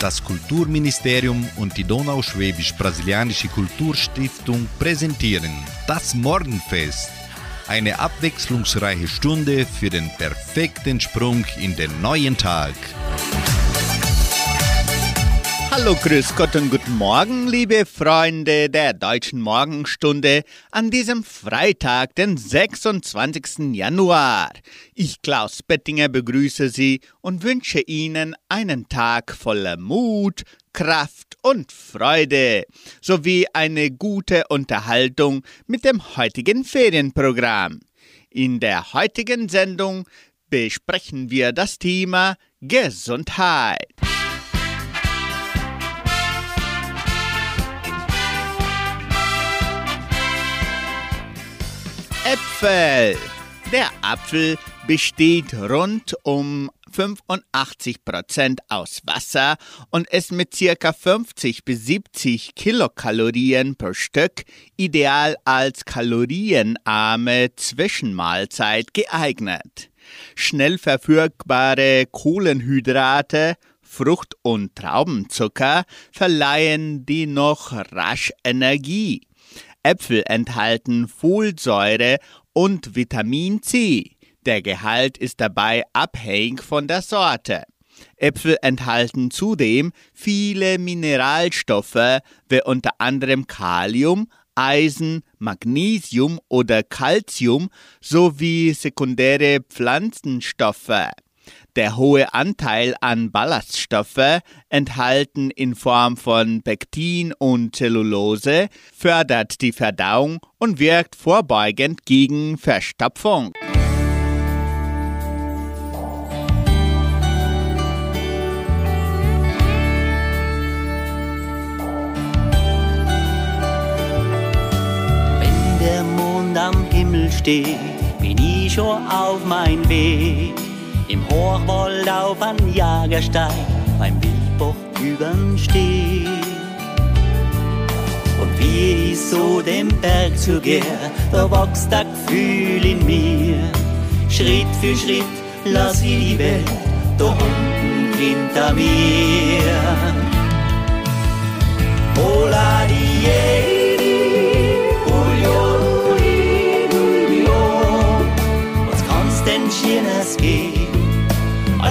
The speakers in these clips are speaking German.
Das Kulturministerium und die Donauschwäbisch-Brasilianische Kulturstiftung präsentieren das Morgenfest. Eine abwechslungsreiche Stunde für den perfekten Sprung in den neuen Tag. Hallo, grüß Gott und guten Morgen, liebe Freunde der deutschen Morgenstunde an diesem Freitag, den 26. Januar. Ich, Klaus Bettinger, begrüße Sie und wünsche Ihnen einen Tag voller Mut, Kraft und Freude sowie eine gute Unterhaltung mit dem heutigen Ferienprogramm. In der heutigen Sendung besprechen wir das Thema Gesundheit. Äpfel. Der Apfel besteht rund um 85% aus Wasser und ist mit ca. 50 bis 70 Kilokalorien pro Stück ideal als kalorienarme Zwischenmahlzeit geeignet. Schnell verfügbare Kohlenhydrate Frucht- und Traubenzucker verleihen die noch rasch Energie. Äpfel enthalten Folsäure und Vitamin C. Der Gehalt ist dabei abhängig von der Sorte. Äpfel enthalten zudem viele Mineralstoffe wie unter anderem Kalium, Eisen, Magnesium oder Calcium sowie sekundäre Pflanzenstoffe. Der hohe Anteil an Ballaststoffe, enthalten in Form von Pektin und Zellulose, fördert die Verdauung und wirkt vorbeugend gegen Verstopfung. Wenn der Mond am Himmel steht, bin ich schon auf mein Weg im Hochwald auf ein Jagersteig beim Wildbach übern Steg. Und wie ich so den Berg zugehe, da wächst das Gefühl in mir. Schritt für Schritt lass ich die Welt da unten hinter mir. Hola die Schönes geben?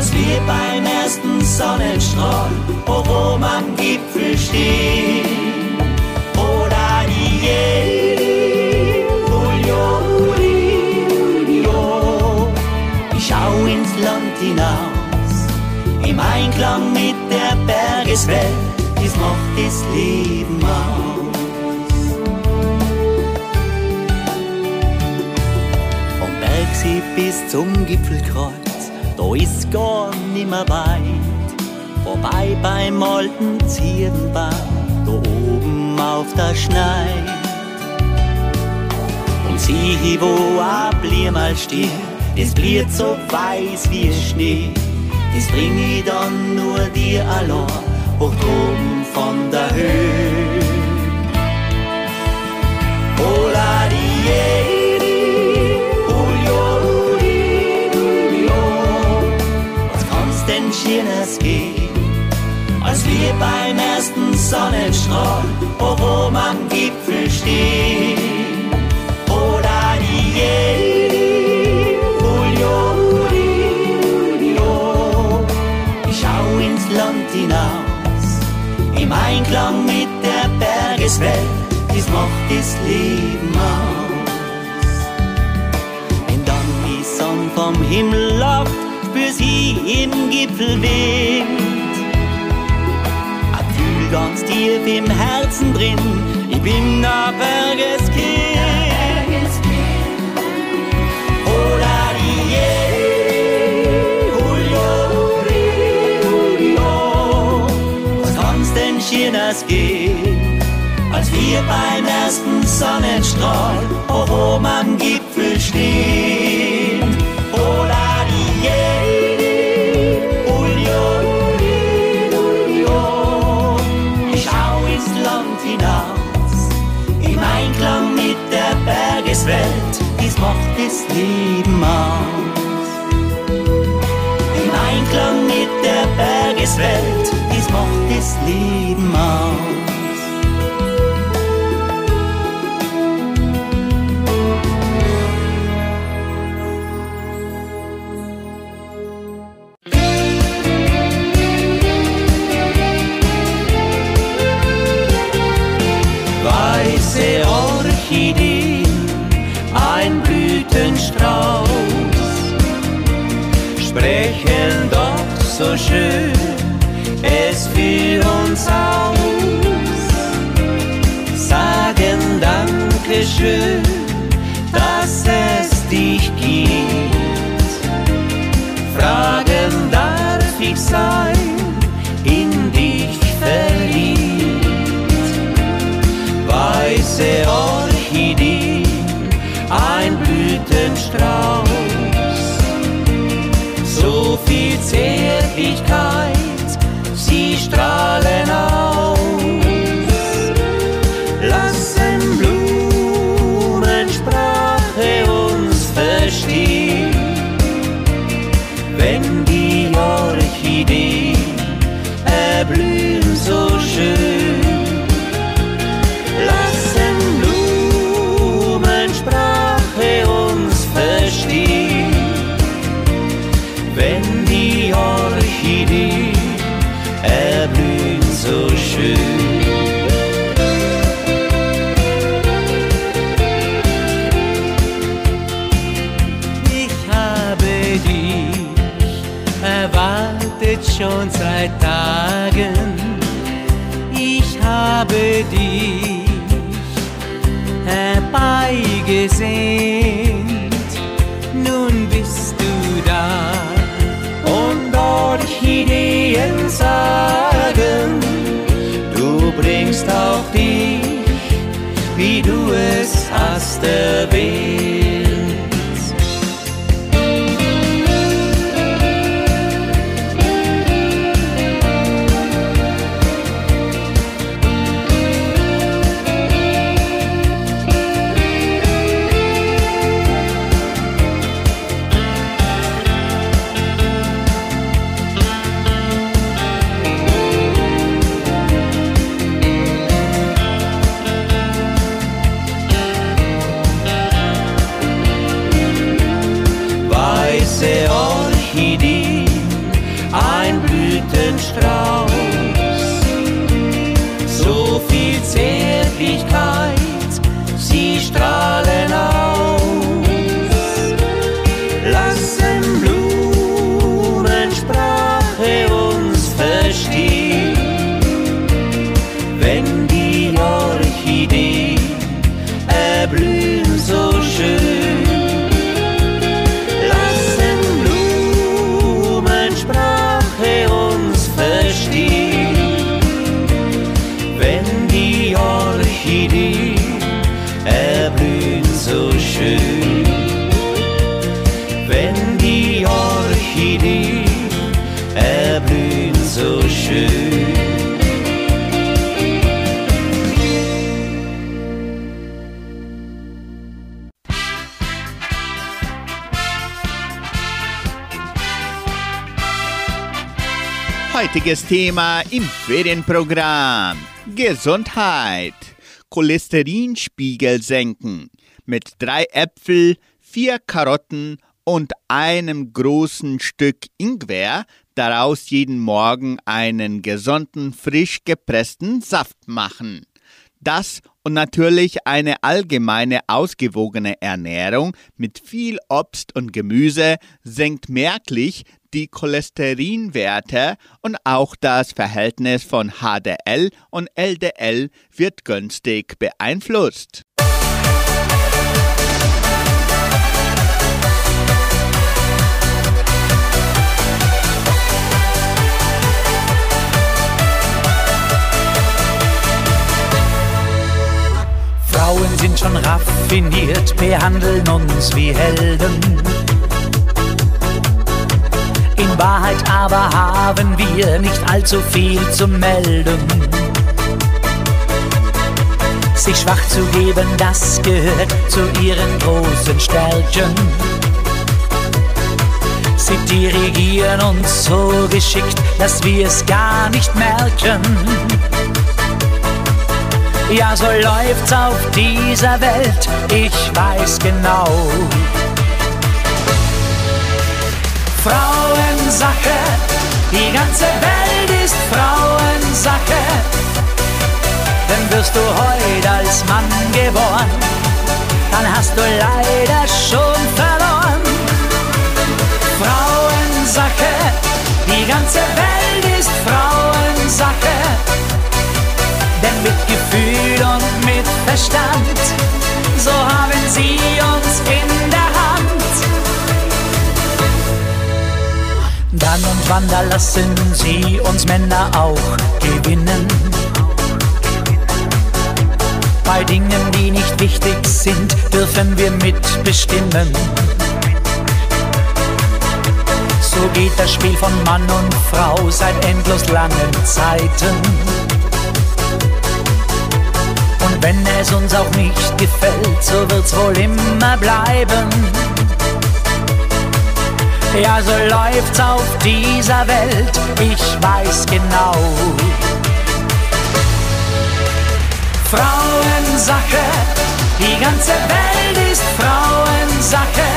Als wir beim ersten Sonnenstrahl oben am Gipfel stehen. Oder die Julio, Julio. Ich schau ins Land hinaus, im Einklang mit der Bergeswelt, das macht das Leben aus. Vom Bergsee bis zum Gipfelkreuz da ist gar nimmer weit. Vorbei beim alten Zierenbach, da oben auf der Schneid. Und sieh, wo ein mal steht, das bliert so weiß wie Schnee. Das bring ich dann nur dir allein, hoch oben von der Höhe. Hola die Himmel lacht, für sie im Gipfelwind. Ich fühl ganz tief im Herzen drin, ich bin der Bergeskind. Oder die Julio, was kann's denn Schönes gehen, als wir beim ersten Sonnenstrahl hoch oben am Gipfel stehen. Welt, dies macht das Leben aus. Im Einklang mit der Bergeswelt, dies macht das Leben aus. So schön es für uns aus. Sagen Dankeschön, dass es dich gibt. Fragen darf ich sein, in dich verliebt. Weiße Orchidee, ein Blütenstrauß. Sie This Thema im Ferienprogramm. Gesundheit. Cholesterinspiegel senken. Mit drei Äpfel, vier Karotten und einem großen Stück Ingwer daraus jeden Morgen einen gesunden, frisch gepressten Saft machen. Das und natürlich eine allgemeine ausgewogene Ernährung mit viel Obst und Gemüse senkt merklich die Cholesterinwerte und auch das Verhältnis von HDL und LDL wird günstig beeinflusst. Frauen sind schon raffiniert, behandeln uns wie Helden. In Wahrheit aber haben wir nicht allzu viel zu melden. Sich schwach zu geben, das gehört zu ihren großen Stärken. Sie dirigieren uns so geschickt, dass wir es gar nicht merken. Ja, so läuft's auf dieser Welt, ich weiß genau. Frauensache, die ganze Welt ist Frauensache. Denn wirst du heute als Mann geboren, dann hast du leider schon verloren. Frauensache, die ganze Welt ist Frauensache. Mit Gefühl und mit Verstand, so haben sie uns in der Hand. Dann und wann, da lassen sie uns Männer auch gewinnen. Bei Dingen, die nicht wichtig sind, dürfen wir mitbestimmen. So geht das Spiel von Mann und Frau seit endlos langen Zeiten. Wenn es uns auch nicht gefällt, so wird's wohl immer bleiben. Ja, so läuft's auf dieser Welt, ich weiß genau. Frauensache, die ganze Welt ist Frauensache.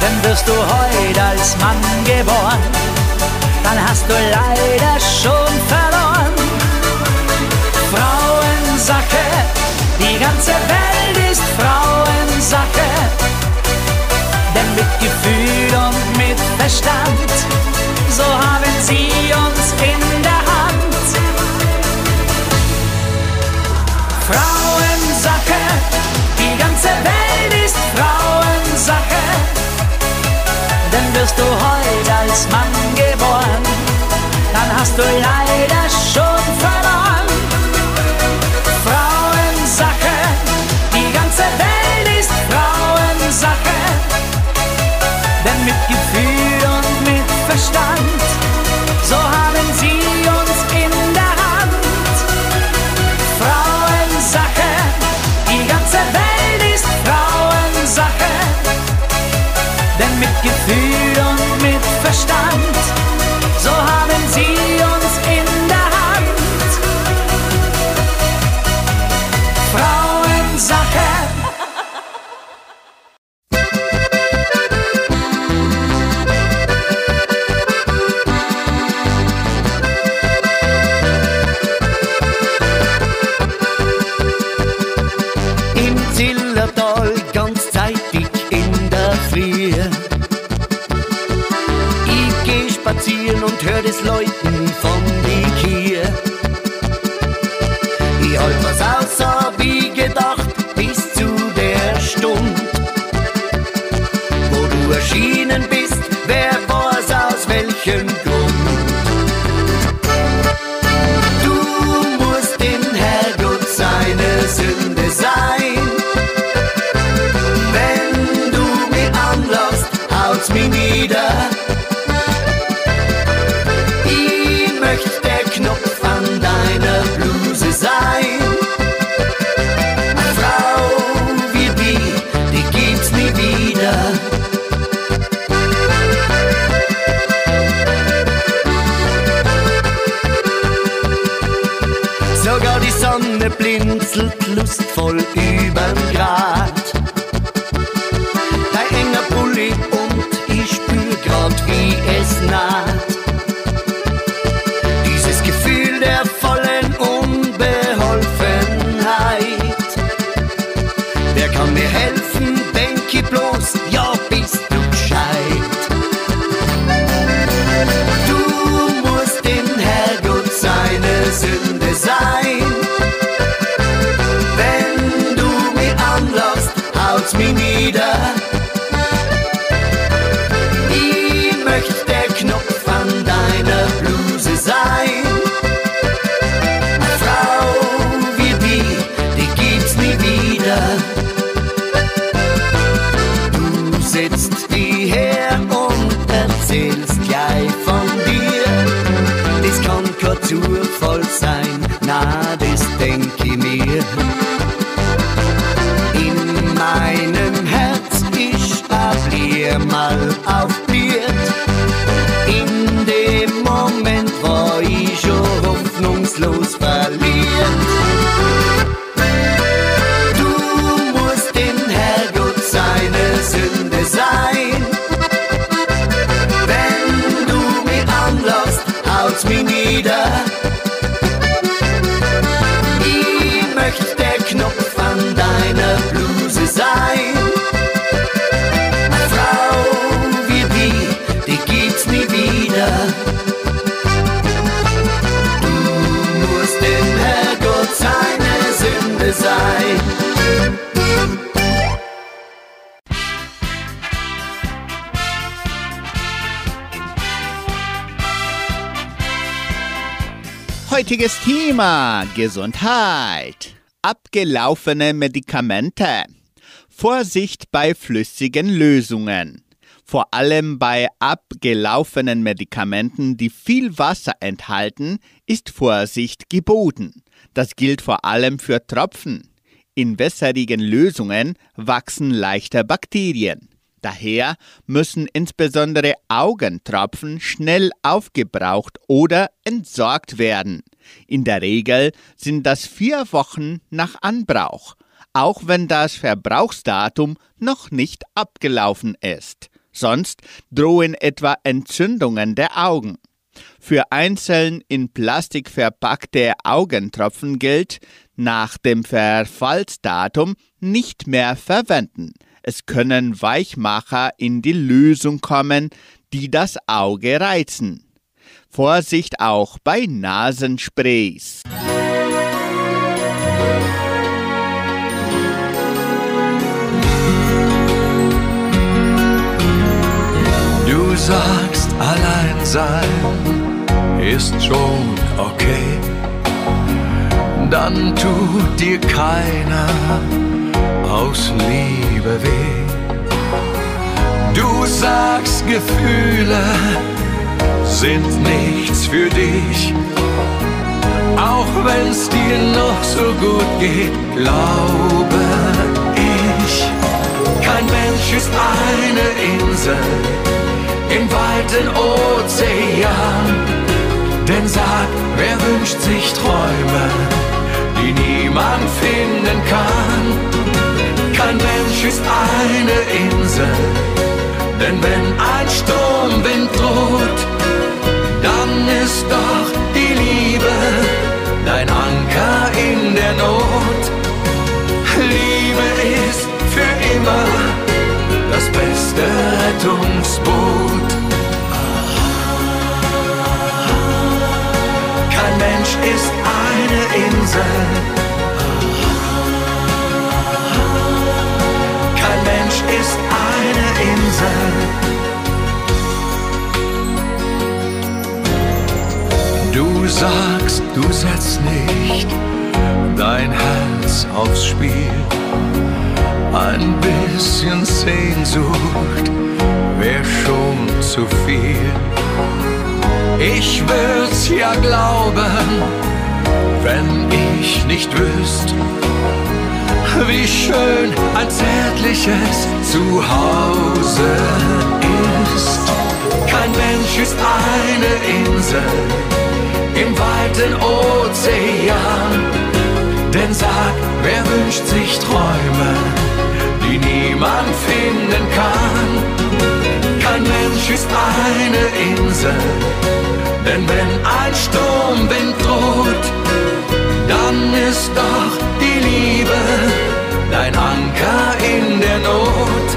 Denn wirst du heute als Mann geboren, dann hast du leider schon verloren. Frauensache, die ganze Welt ist Frauensache. Denn mit Gefühl und mit Verstand, so haben sie uns in der Hand. Frauensache, die ganze Welt ist Frauensache. Denn wirst du heute als Mann geboren, dann hast du leider Zillertal ganz Thema Gesundheit. Abgelaufene Medikamente. Vorsicht bei flüssigen Lösungen. Vor allem bei abgelaufenen Medikamenten, die viel Wasser enthalten, ist Vorsicht geboten. Das gilt vor allem für Tropfen. In wässrigen Lösungen wachsen leichter Bakterien. Daher müssen insbesondere Augentropfen schnell aufgebraucht oder entsorgt werden. In der Regel sind das vier Wochen nach Anbrauch, auch wenn das Verbrauchsdatum noch nicht abgelaufen ist. Sonst drohen etwa Entzündungen der Augen. Für einzeln in Plastik verpackte Augentropfen gilt, nach dem Verfallsdatum nicht mehr verwenden. Es können Weichmacher in die Lösung kommen, die das Auge reizen. Vorsicht auch bei Nasensprays. Du sagst, allein sein ist schon okay. Dann tut dir keiner aus Liebe weh. Du sagst, Gefühle sind nichts für dich. Auch wenn's dir noch so gut geht, glaube ich. Kein Mensch ist eine Insel im weiten Ozean. Denn sag, wer wünscht sich Träume, die niemand finden kann? Kein Mensch ist eine Insel, denn wenn ein Sturmwind droht, ist doch die Liebe dein Anker in der Not. Liebe ist für immer das beste Rettungsboot. Kein Mensch ist eine Insel. Kein Mensch ist eine Insel. Du sagst, du setzt nicht dein Herz aufs Spiel. Ein bisschen Sehnsucht wär schon zu viel. Ich würd's ja glauben, wenn ich nicht wüsst, wie schön ein zärtliches Zuhause ist. Kein Mensch ist eine Insel im weiten Ozean. Denn sag, wer wünscht sich Träume, die niemand finden kann? Kein Mensch ist eine Insel, denn wenn ein Sturmwind droht, dann ist doch die Liebe dein Anker in der Not.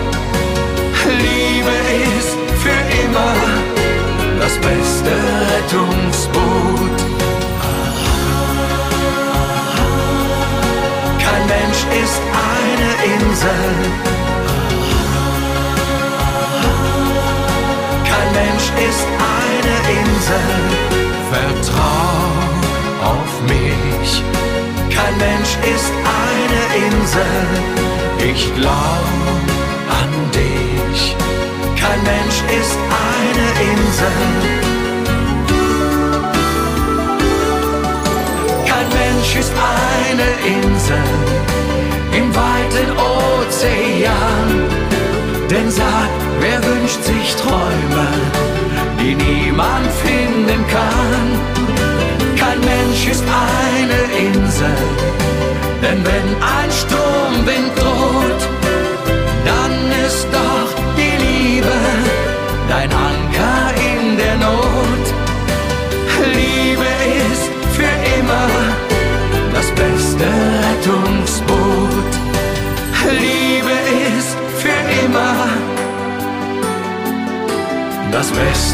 Liebe ist für immer das beste Rettungsboot. Mensch ist eine Insel. Kein Mensch ist eine Insel. Vertrau auf mich. Kein Mensch ist eine Insel. Ich glaub an dich. Kein Mensch ist eine Insel. Mensch ist eine Insel im weiten Ozean. Denn sag, wer wünscht sich Träume, die niemand finden kann? Kein Mensch ist eine Insel, denn wenn ein Sturmwind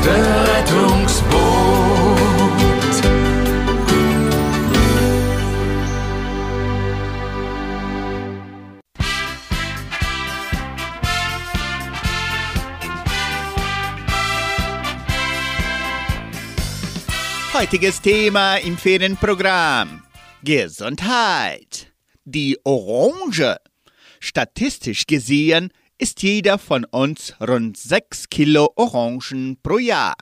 beste Rettungsboot. Heutiges Thema im Ferienprogramm. Gesundheit. Die Orange. Statistisch gesehen ist jeder von uns rund 6 Kilo Orangen pro Jahr.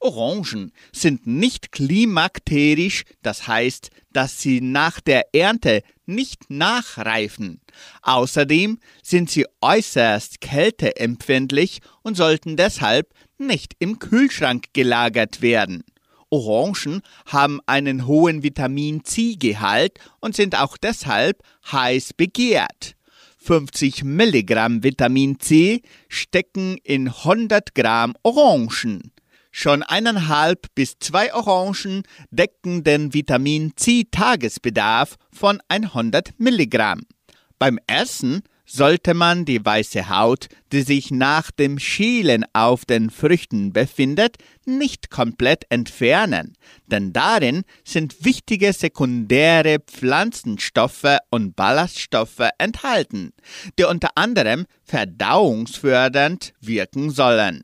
Orangen sind nicht klimakterisch, das heißt, dass sie nach der Ernte nicht nachreifen. Außerdem sind sie äußerst kälteempfindlich und sollten deshalb nicht im Kühlschrank gelagert werden. Orangen haben einen hohen Vitamin C-Gehalt und sind auch deshalb heiß begehrt. 50 Milligramm Vitamin C stecken in 100 Gramm Orangen. Schon eineinhalb bis zwei Orangen decken den Vitamin C-Tagesbedarf von 100 Milligramm. Beim Essen sollte man die weiße Haut, die sich nach dem Schälen auf den Früchten befindet, nicht komplett entfernen, denn darin sind wichtige sekundäre Pflanzenstoffe und Ballaststoffe enthalten, die unter anderem verdauungsfördernd wirken sollen.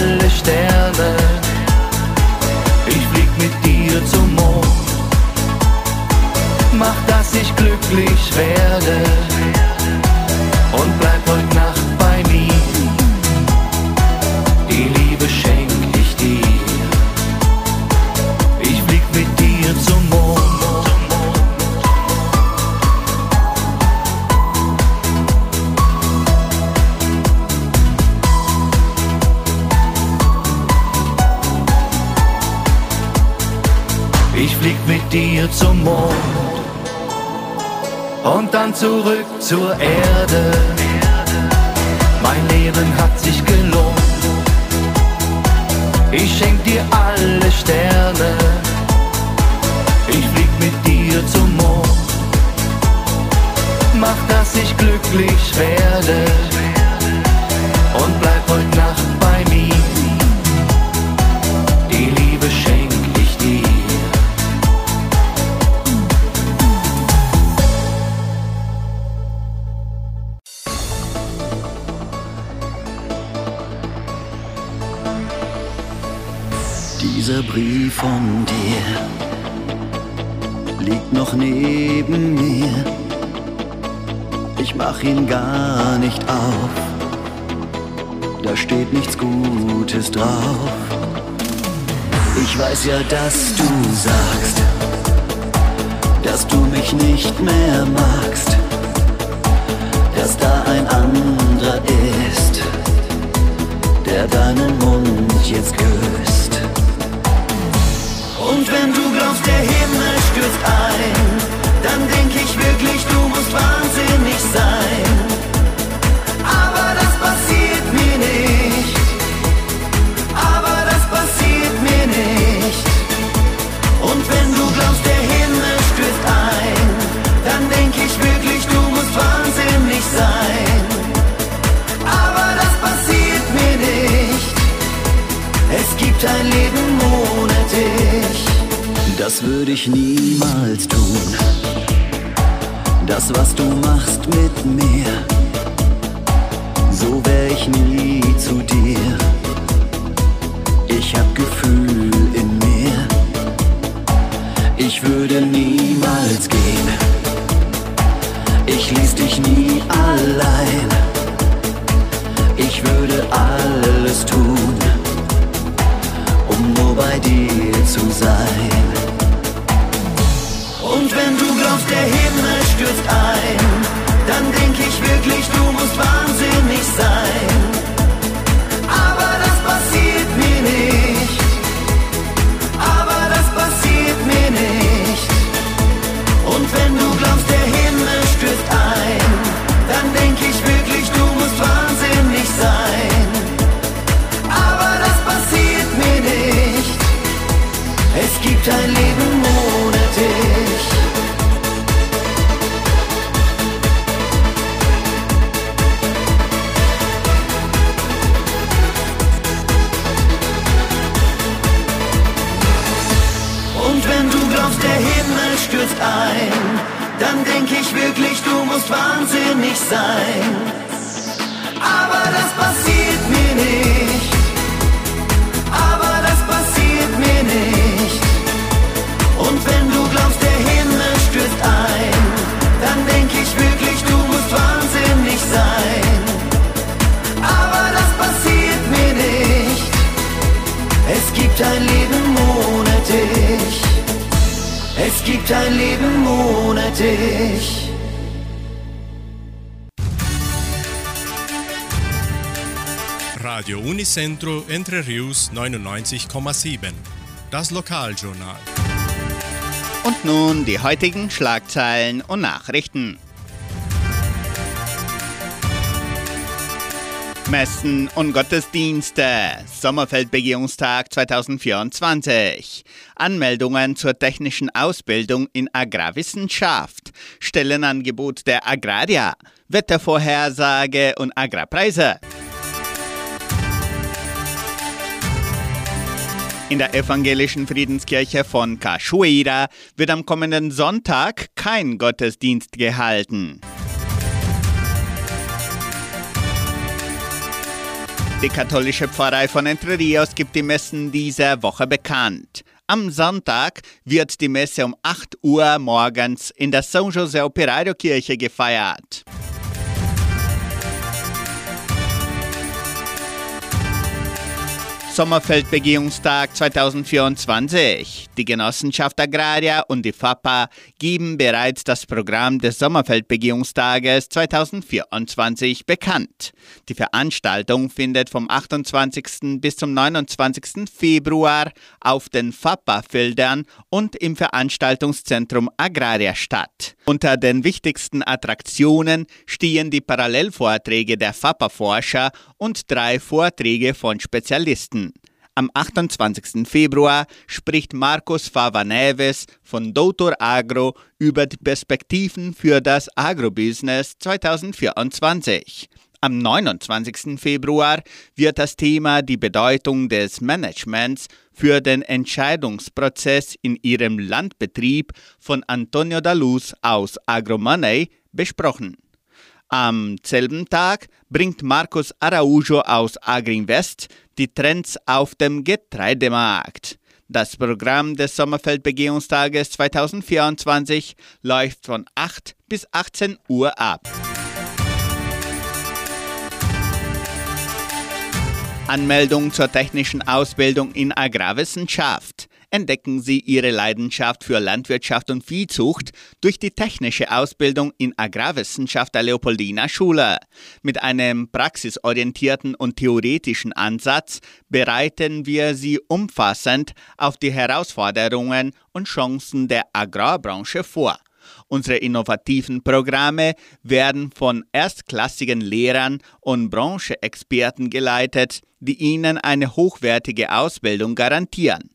Alle Sterne. Ich flieg mit dir zum Mond. Mach, dass ich glücklich werde und bleib heute Nacht zum Mond und dann zurück zur Erde. Mein Leben hat sich gelohnt. Ich schenk dir alle Sterne ich flieg mit dir zum Mond. Mach, dass ich glücklich werde Dieser Brief von dir liegt noch neben mir. Ich mach ihn gar nicht auf. Da steht nichts Gutes drauf. Ich weiß ja, dass du sagst, dass du mich nicht mehr magst, dass da ein anderer ist, der deinen Mund jetzt küsst. Und wenn du glaubst, der Himmel stürzt ein, Leben ohne dich. Radio Unicentro Entre Rius 99,7. Das Lokaljournal. Und nun die heutigen Schlagzeilen und Nachrichten. Messen und Gottesdienste. Sommerfeldbegehungstag 2024. Anmeldungen zur technischen Ausbildung in Agrarwissenschaft. Stellenangebot der Agraria. Wettervorhersage und Agrarpreise. In der evangelischen Friedenskirche von Cachoeira wird am kommenden Sonntag kein Gottesdienst gehalten. Die katholische Pfarrei von Entre Rios gibt die Messen dieser Woche bekannt. Am Sonntag wird die Messe um 8 Uhr morgens in der São José Operario Kirche gefeiert. Sommerfeldbegehungstag 2024. Die Genossenschaft Agraria und die FAPA geben bereits das Programm des Sommerfeldbegehungstages 2024 bekannt. Die Veranstaltung findet vom 28. bis zum 29. Februar auf den FAPA-Feldern und im Veranstaltungszentrum Agraria statt. Unter den wichtigsten Attraktionen stehen die Parallelvorträge der FAPA-Forscher und drei Vorträge von Spezialisten. Am 28. Februar spricht Marcos Fava Neves von Doutor Agro über die Perspektiven für das Agrobusiness 2024. Am 29. Februar wird das Thema die Bedeutung des Managements für den Entscheidungsprozess in ihrem Landbetrieb von Antonio Daluz aus AgroMoney besprochen. Am selben Tag bringt Marcos Araujo aus Agrinvest die Trends auf dem Getreidemarkt. Das Programm des Sommerfeldbegehungstages 2024 läuft von 8 bis 18 Uhr ab. Anmeldung zur technischen Ausbildung in Agrarwissenschaft. Entdecken Sie Ihre Leidenschaft für Landwirtschaft und Viehzucht durch die technische Ausbildung in Agrarwissenschaft der Leopoldina Schule. Mit einem praxisorientierten und theoretischen Ansatz bereiten wir Sie umfassend auf die Herausforderungen und Chancen der Agrarbranche vor. Unsere innovativen Programme werden von erstklassigen Lehrern und Brancheexperten geleitet, die Ihnen eine hochwertige Ausbildung garantieren.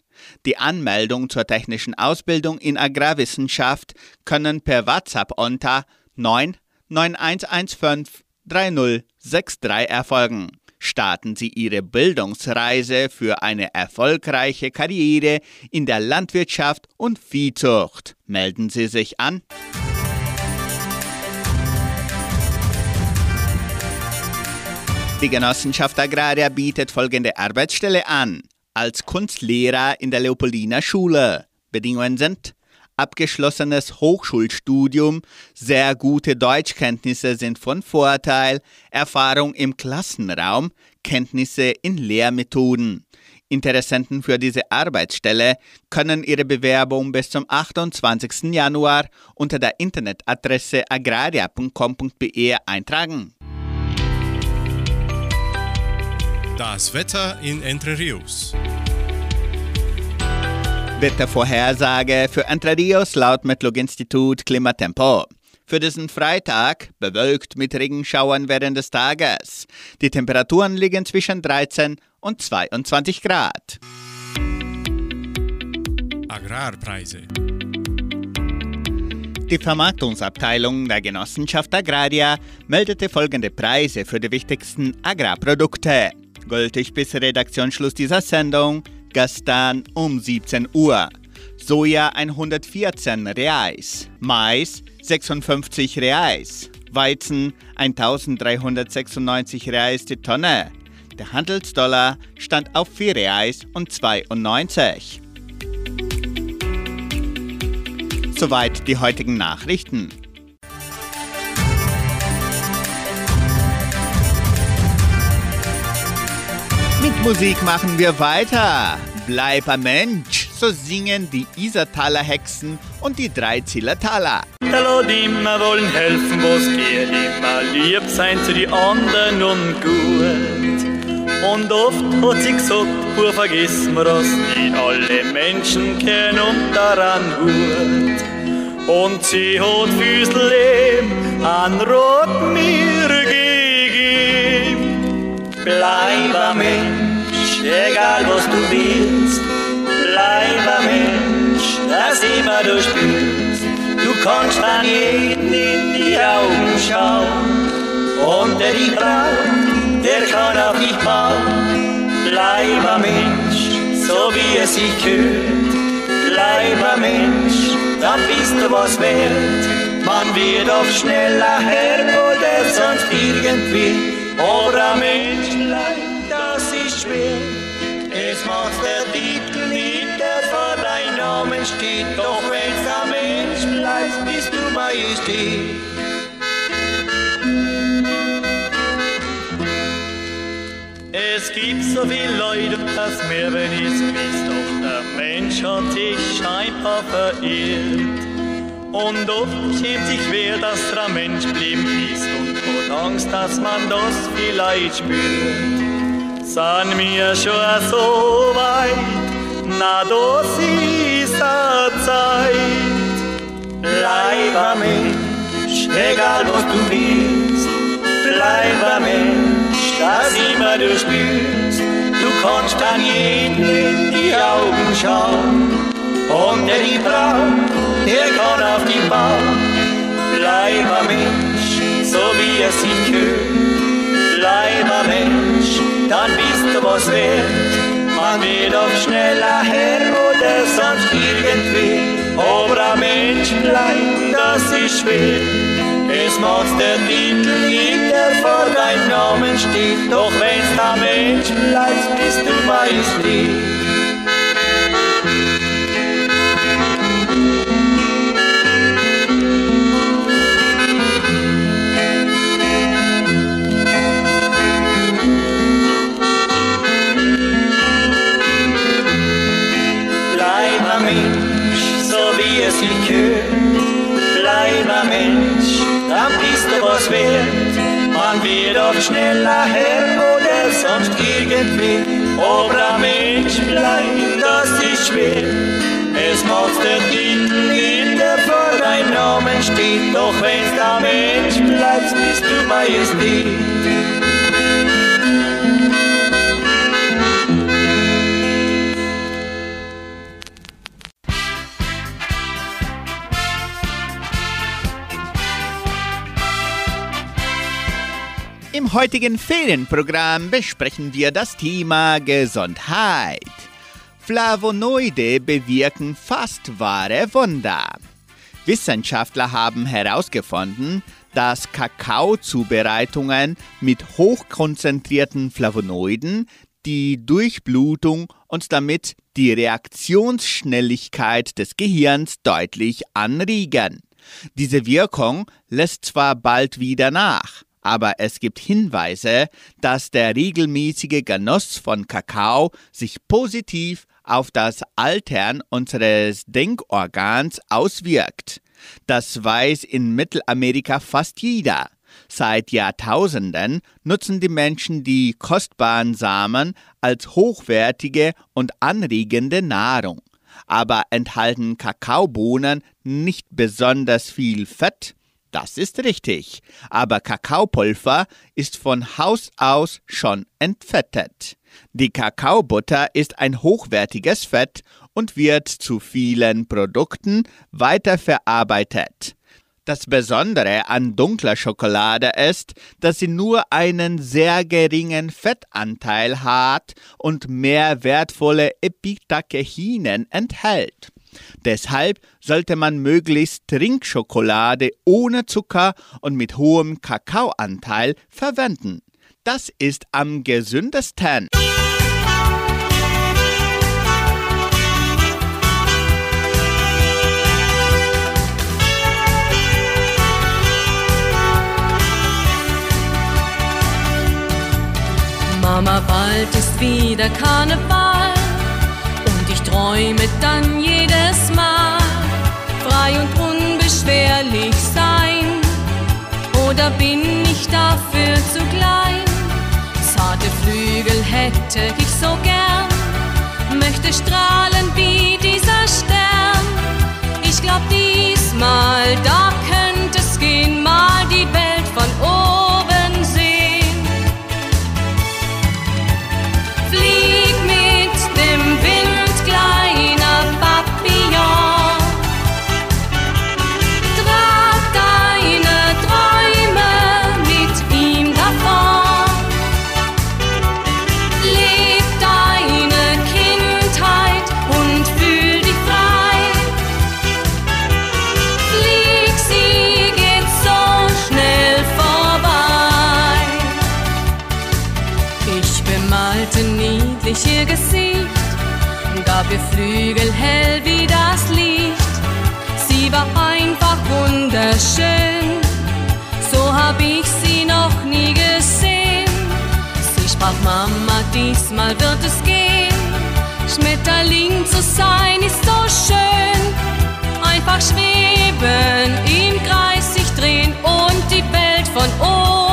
Die Anmeldung zur technischen Ausbildung in Agrarwissenschaft können per WhatsApp unter 99115 3063 erfolgen. Starten Sie Ihre Bildungsreise für eine erfolgreiche Karriere in der Landwirtschaft und Viehzucht. Melden Sie sich an. Die Genossenschaft Agraria bietet folgende Arbeitsstelle an. Als Kunstlehrer in der Leopoldiner Schule. Bedingungen sind abgeschlossenes Hochschulstudium, sehr gute Deutschkenntnisse sind von Vorteil, Erfahrung im Klassenraum, Kenntnisse in Lehrmethoden. Interessenten für diese Arbeitsstelle können ihre Bewerbung bis zum 28. Januar unter der Internetadresse agraria.com.be eintragen. Das Wetter in Entre Rios. Wettervorhersage für Entre Rios laut Metlog-Institut Klimatempo. Für diesen Freitag bewölkt mit Regenschauern während des Tages. Die Temperaturen liegen zwischen 13 und 22 Grad. Agrarpreise. Die Vermarktungsabteilung der Genossenschaft Agraria meldete folgende Preise für die wichtigsten Agrarprodukte. Gültig bis Redaktionsschluss dieser Sendung gestern um 17 Uhr. Soja 114 Reais, Mais 56 Reais, Weizen 1396 Reais die Tonne. Der Handelsdollar stand auf 4 Reais und 92. Soweit die heutigen Nachrichten. Mit Musik machen wir weiter. Bleib ein Mensch, so singen die Isertaler Hexen und die drei Zillertaler. Der Lot immer wollen helfen, was geht, immer lieb sein zu die anderen und gut. Und oft hat sie gesagt, pur vergiss mir das nicht, alle Menschen kennen und daran gut. Und sie hat fürs Leben an Rot mir. Bleib ein Mensch, egal was du willst. Bleib ein Mensch, dass immer du spürst. Du kannst an jeden in die Augen schauen. Und der dich braucht, der kann auf dich bauen. Bleib ein Mensch, so wie es sich gehört. Bleib ein Mensch, dann bist du was wert. Man wird oft schneller Herr oder sonst irgendwie. Oder Menschlein, das ist schwer. Es macht der Titel nicht, der vor dein Namen steht. Doch wenn's ein Mensch bleibt, bist du Majestät. Es gibt so viele Leute, das mehr wenn ich's wisst, doch der Mensch hat sich scheinbar verirrt. Und oft schämt sich wer, dass der Mensch blieben ist und hat Angst, dass man das vielleicht spürt. Sind wir schon so weit, na das ist a Zeit. Bleib ein Mensch, egal was du willst, bleib ein Mensch, dass immer du spürst. Du kannst an jeden in die Augen schauen und der die braucht, der kann auf die bauen. Bleib ein Mensch, so wie es sich gehört. Bleib ein Mensch, dann bist du was wert. Man wird oft schneller Herr oder sonst irgendwie. Aber ein Mensch bleibt, das ist schwer. Es macht der Titel jeder vor deinem Namen steht, doch wenn's der Mensch bleibt, bist du Majestät. was oft schneller Herr oder sonst irgendwie. Ein Mensch bleibt, das ist schwer. Es macht der Titel hinter vor dein Namen steht. Doch wenn's der Mensch bleibt, bist du Majestät. Heutigen Ferienprogramm besprechen wir das Thema Gesundheit. Flavonoide bewirken fast wahre Wunder. Wissenschaftler haben herausgefunden, dass Kakaozubereitungen mit hochkonzentrierten Flavonoiden die Durchblutung und damit die Reaktionsschnelligkeit des Gehirns deutlich anregen. Diese Wirkung lässt zwar bald wieder nach, aber es gibt Hinweise, dass der regelmäßige Genuss von Kakao sich positiv auf das Altern unseres Denkorgans auswirkt. Das weiß in Mittelamerika fast jeder. Seit Jahrtausenden nutzen die Menschen die kostbaren Samen als hochwertige und anregende Nahrung. Aber enthalten Kakaobohnen nicht besonders viel Fett, das ist richtig. Aber Kakaopulver ist von Haus aus schon entfettet. Die Kakaobutter ist ein hochwertiges Fett und wird zu vielen Produkten weiterverarbeitet. Das Besondere an dunkler Schokolade ist, dass sie nur einen sehr geringen Fettanteil hat und mehr wertvolle Epitachinen enthält. Deshalb sollte man möglichst Trinkschokolade ohne Zucker und mit hohem Kakaoanteil verwenden. Das ist am gesündesten. Mama, bald ist wieder Karneval träume dann jedes Mal frei und unbeschwerlich sein. Oder bin ich dafür zu klein? Zarte Flügel hätte ich so gern, möchte strahlen wie dieser Stern. Ich glaub diesmal, da niedlich ihr Gesicht gab ihr Flügel hell wie das Licht. Sie war einfach wunderschön, so hab ich sie noch nie gesehen. Sie sprach, Mama, diesmal wird es gehen. Schmetterling zu sein ist so schön, einfach schweben, im Kreis sich drehen und die Welt von oben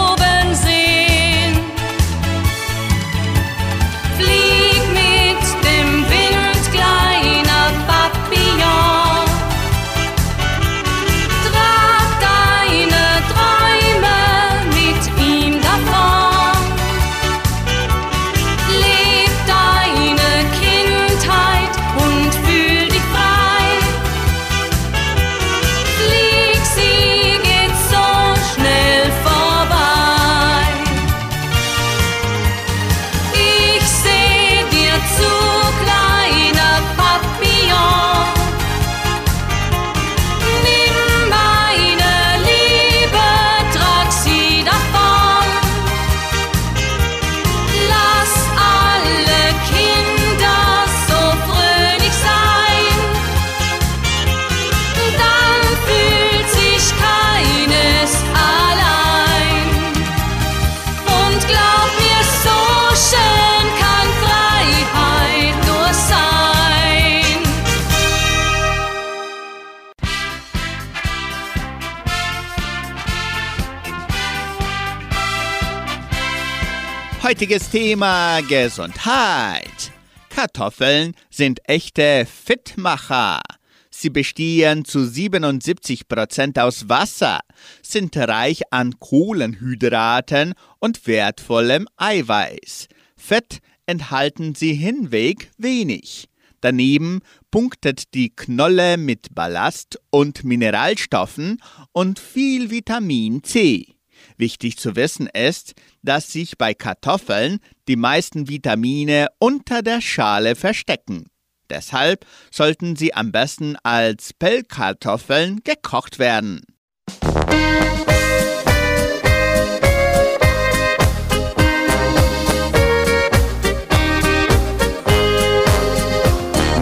Heutiges Thema Gesundheit. Kartoffeln sind echte Fitmacher. Sie bestehen zu 77 Prozent aus Wasser, sind reich an Kohlenhydraten und wertvollem Eiweiß. Fett enthalten sie hinweg wenig. Daneben punktet die Knolle mit Ballast und Mineralstoffen und viel Vitamin C. Wichtig zu wissen ist, dass sich bei Kartoffeln die meisten Vitamine unter der Schale verstecken. Deshalb sollten sie am besten als Pellkartoffeln gekocht werden.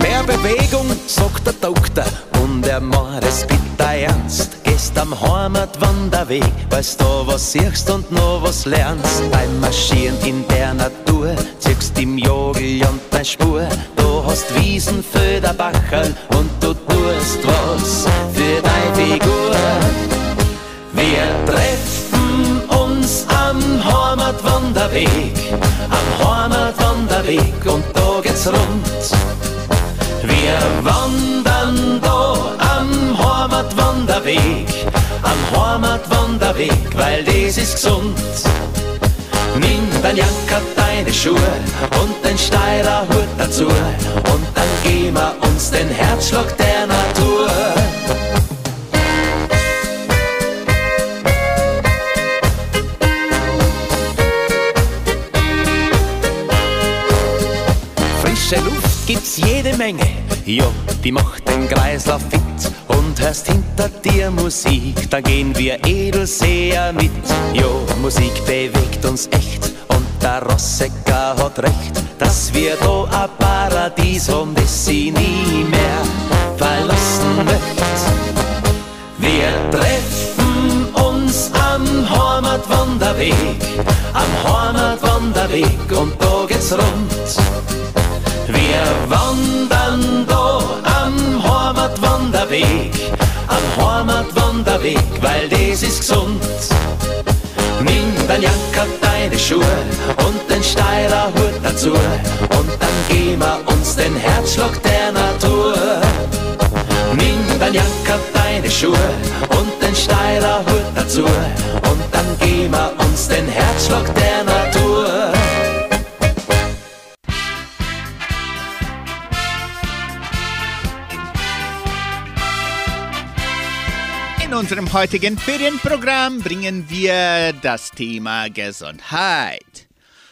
Mehr Bewegung, sagt der Doktor, und er macht es bitte ernst. Gehst am Heimatwanderweg, weißt du, was siehst und noch was lernst. Beim Marschieren in der Natur, ziehst im Jogel und deine Spur. Du hast Wiesen, Föder, Bachel und du tust was für deine Figur. Wir treffen uns am Heimatwanderweg, am Heimatwanderweg und da geht's rund. Wir wandern Heimatwanderweg, am Heimatwanderweg, weil das ist gesund. Nimm dein Jacke, deine Schuhe und den Steirer Hut dazu und dann geben wir uns den Herzschlag der Natur. Frische Luft gibt's jede Menge, ja, die macht den Kreislauf fit. Und hörst hinter dir Musik, dann gehen wir Edelseher mit. Jo, Musik bewegt uns echt und der Rossecker hat recht, dass wir da ein Paradies haben, das sie nie mehr verlassen wird. Wir treffen uns am Heimatwanderweg, am Heimatwanderweg und da geht's rund. Wir wandern da am Heimatwanderweg, am Heimatwanderweg, weil das ist gesund. Nimm dein Jacke, deine Schuhe und den Steirer Hut dazu und dann geben wir uns den Herzschlag der Natur. Nimm dein Jacke, deine Schuhe und den Steirer Hut dazu und dann geben wir uns den Herzschlag der Natur. In unserem heutigen Ferienprogramm bringen wir das Thema Gesundheit.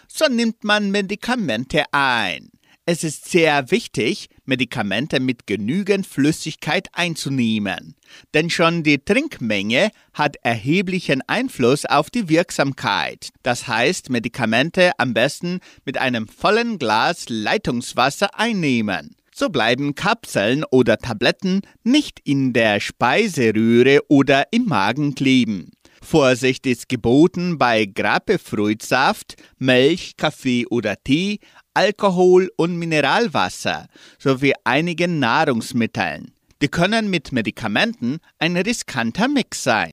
So nimmt man Medikamente ein. Es ist sehr wichtig, Medikamente mit genügend Flüssigkeit einzunehmen, denn schon die Trinkmenge hat erheblichen Einfluss auf die Wirksamkeit. Das heißt, Medikamente am besten mit einem vollen Glas Leitungswasser einnehmen. So bleiben Kapseln oder Tabletten nicht in der Speiseröhre oder im Magen kleben. Vorsicht ist geboten bei Grapefruitsaft, Milch, Kaffee oder Tee, Alkohol und Mineralwasser sowie einigen Nahrungsmitteln. Die können mit Medikamenten ein riskanter Mix sein.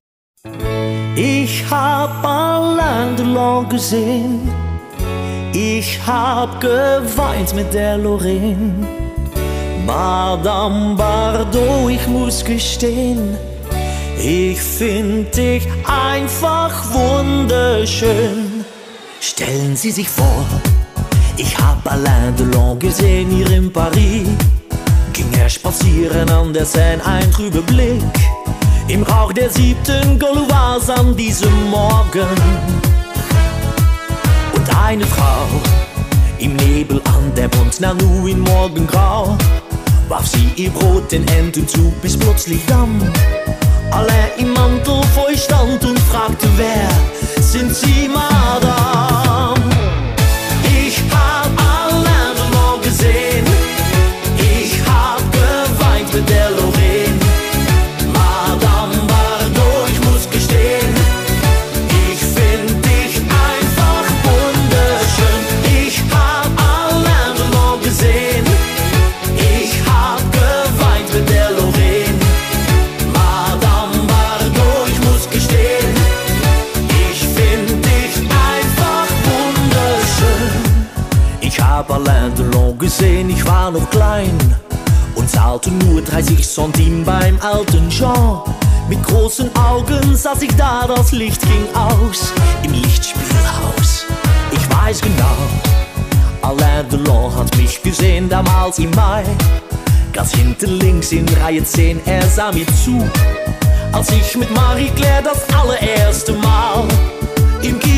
Ich hab Alain Delon gesehen. Ich hab geweint mit der Lorraine. Madame Bardot, ich muss gestehen, ich find dich einfach wunderschön. Stellen Sie sich vor, ich hab Alain Delon gesehen hier in Paris. Ging er spazieren an der Seine, ein trüber Blick. Im Rauch der siebten Gauloise an diesem Morgen. Und eine Frau im Nebel an der Bund, na nu in Morgengrau, warf sie ihr Brot den Enten zu, bis plötzlich dann alle im Mantel ihr stand und fragte, wer sind Sie, Madame? Und zahlte nur 30 Centime beim alten Jean. Mit großen Augen saß ich da, das Licht ging aus im Lichtspielhaus. Ich weiß genau, Alain Delon hat mich gesehen damals im Mai. Ganz hinten links in Reihe 10, er sah mir zu, als ich mit Marie-Claire das allererste Mal im Kino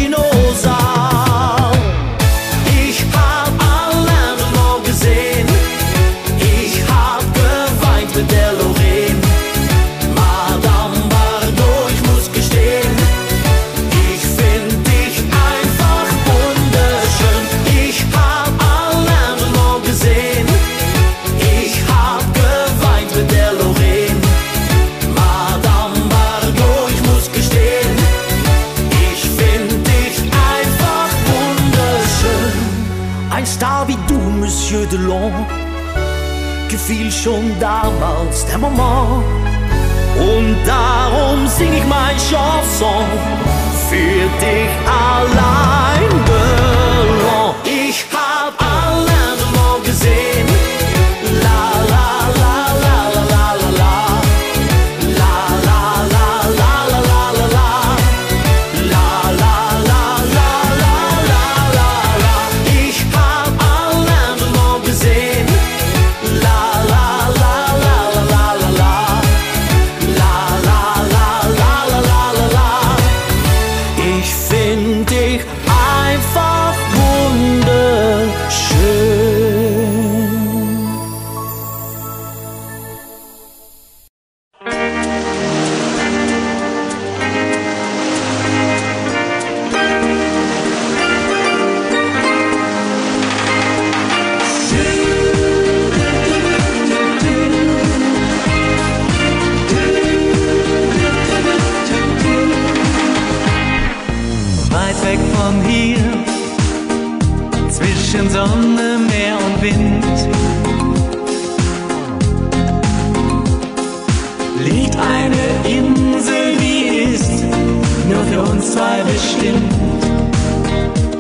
zwei bestimmt,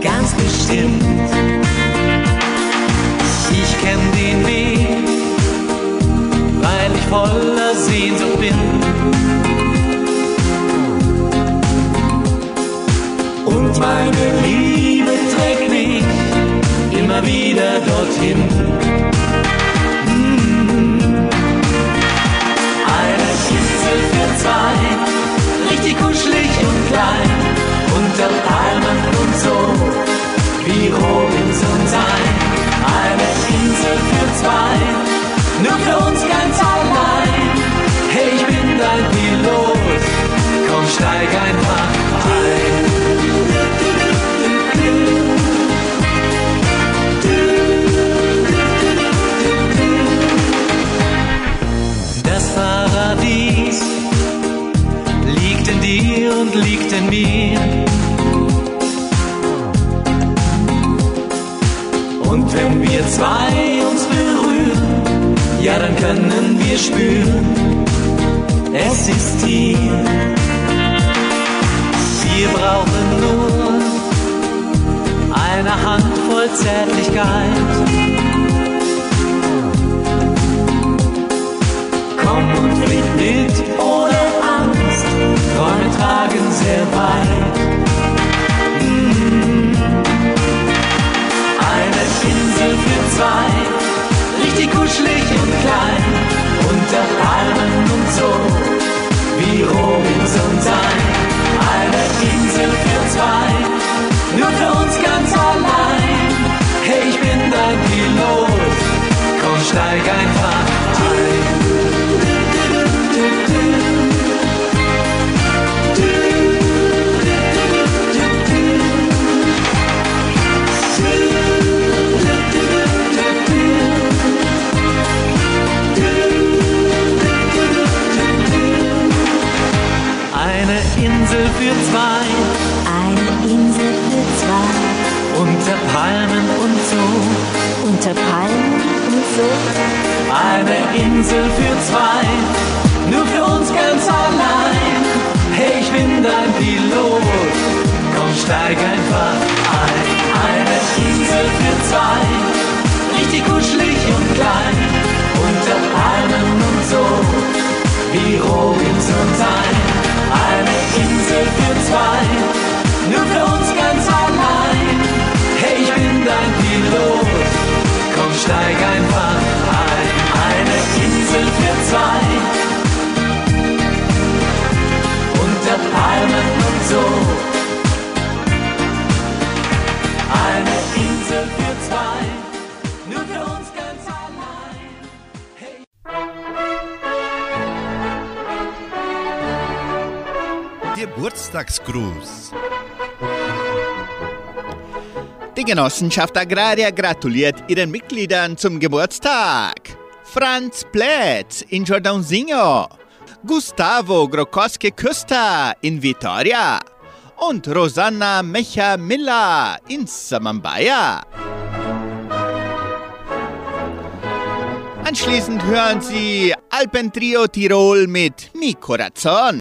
ganz bestimmt. Ich kenn den Weg, weil ich voller Sehnsucht bin. Und meine Liebe trägt mich immer wieder dorthin. Eine Insel für zwei, richtig kuschelig und klein, so, wie Robinson sein. Eine Insel für zwei, nur für uns ganz allein. Hey, ich bin dein Pilot, komm steig einfach ein. Das Paradies liegt in dir und liegt in mir. Wir zwei uns berühren, ja dann können wir spüren, es ist hier. Wir brauchen nur eine Handvoll Zärtlichkeit. Komm und flieg mit ohne Angst, Träume tragen sehr weit. Insel für zwei, richtig kuschelig und klein, unter Palmen und so, wie Robinson sein. Die Genossenschaft Agraria gratuliert ihren Mitgliedern zum Geburtstag. Franz Plätz in Jordãozinho, Gustavo Grokowski Küster in Vitoria und Rosanna Mecha Miller in Samambaia. Anschließend hören Sie Alpentrio Tirol mit Mi Corazon.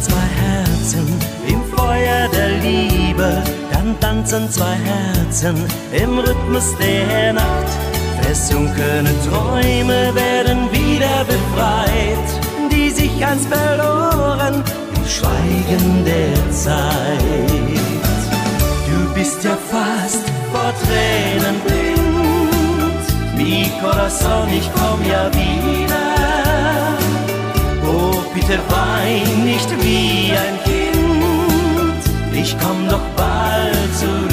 zwei Herzen im Feuer der Liebe. Dann tanzen zwei Herzen im Rhythmus der Nacht. Versunkene Träume werden wieder befreit, die sich ganz verloren im Schweigen der Zeit. Du bist ja fast vor Tränen blind, mi ich komm ja wieder. Bitte wein nicht wie ein Kind, ich komm doch bald zurück.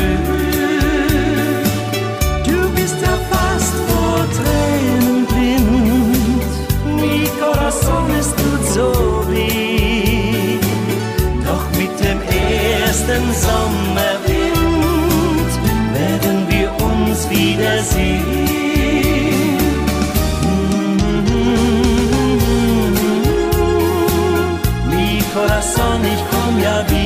Du bist ja fast vor Tränen blind, mi corazón ist tut so weh. Doch mit dem ersten Sommerwind werden wir uns wiedersehen. vida.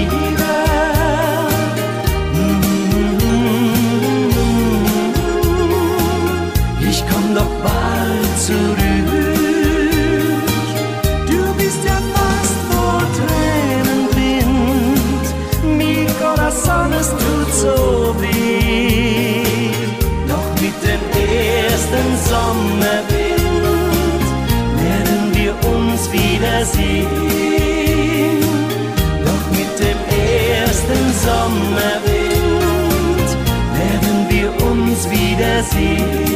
Brasil.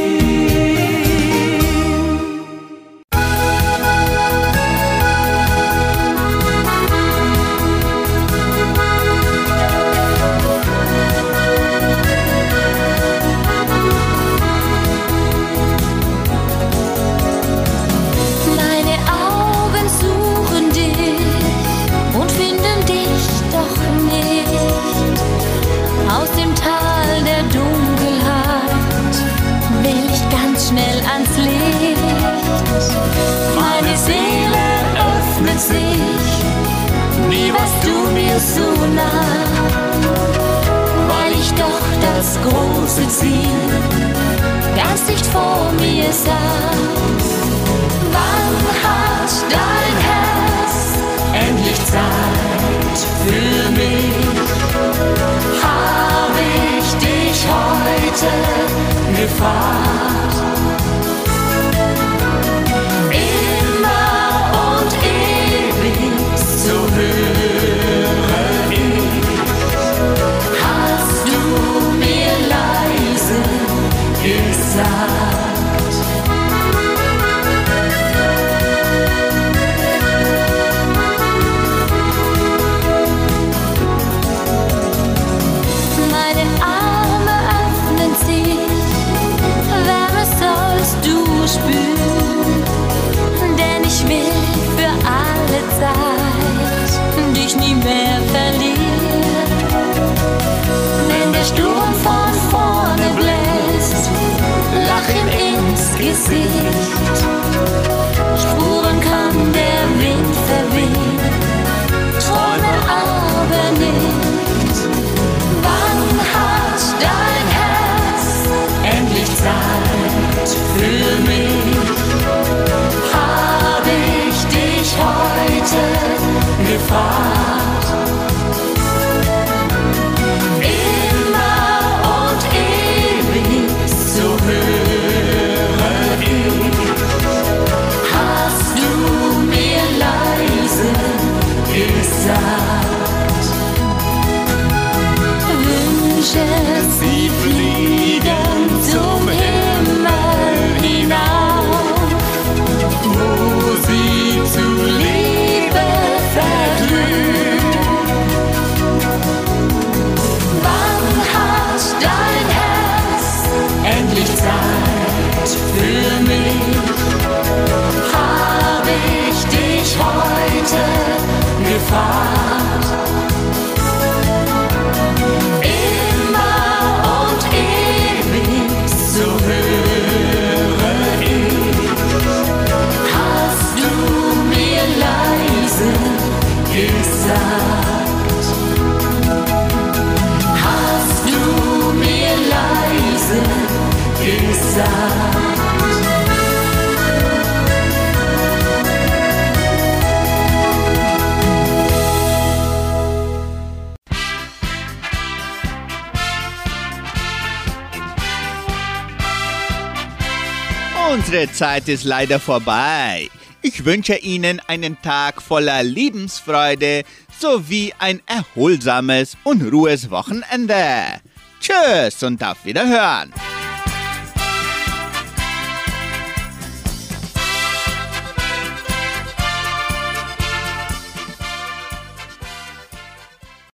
les phrases. answer Unsere Zeit ist leider vorbei. Ich wünsche Ihnen einen Tag voller Lebensfreude sowie ein erholsames und ruhes Wochenende. Tschüss und auf Wiederhören.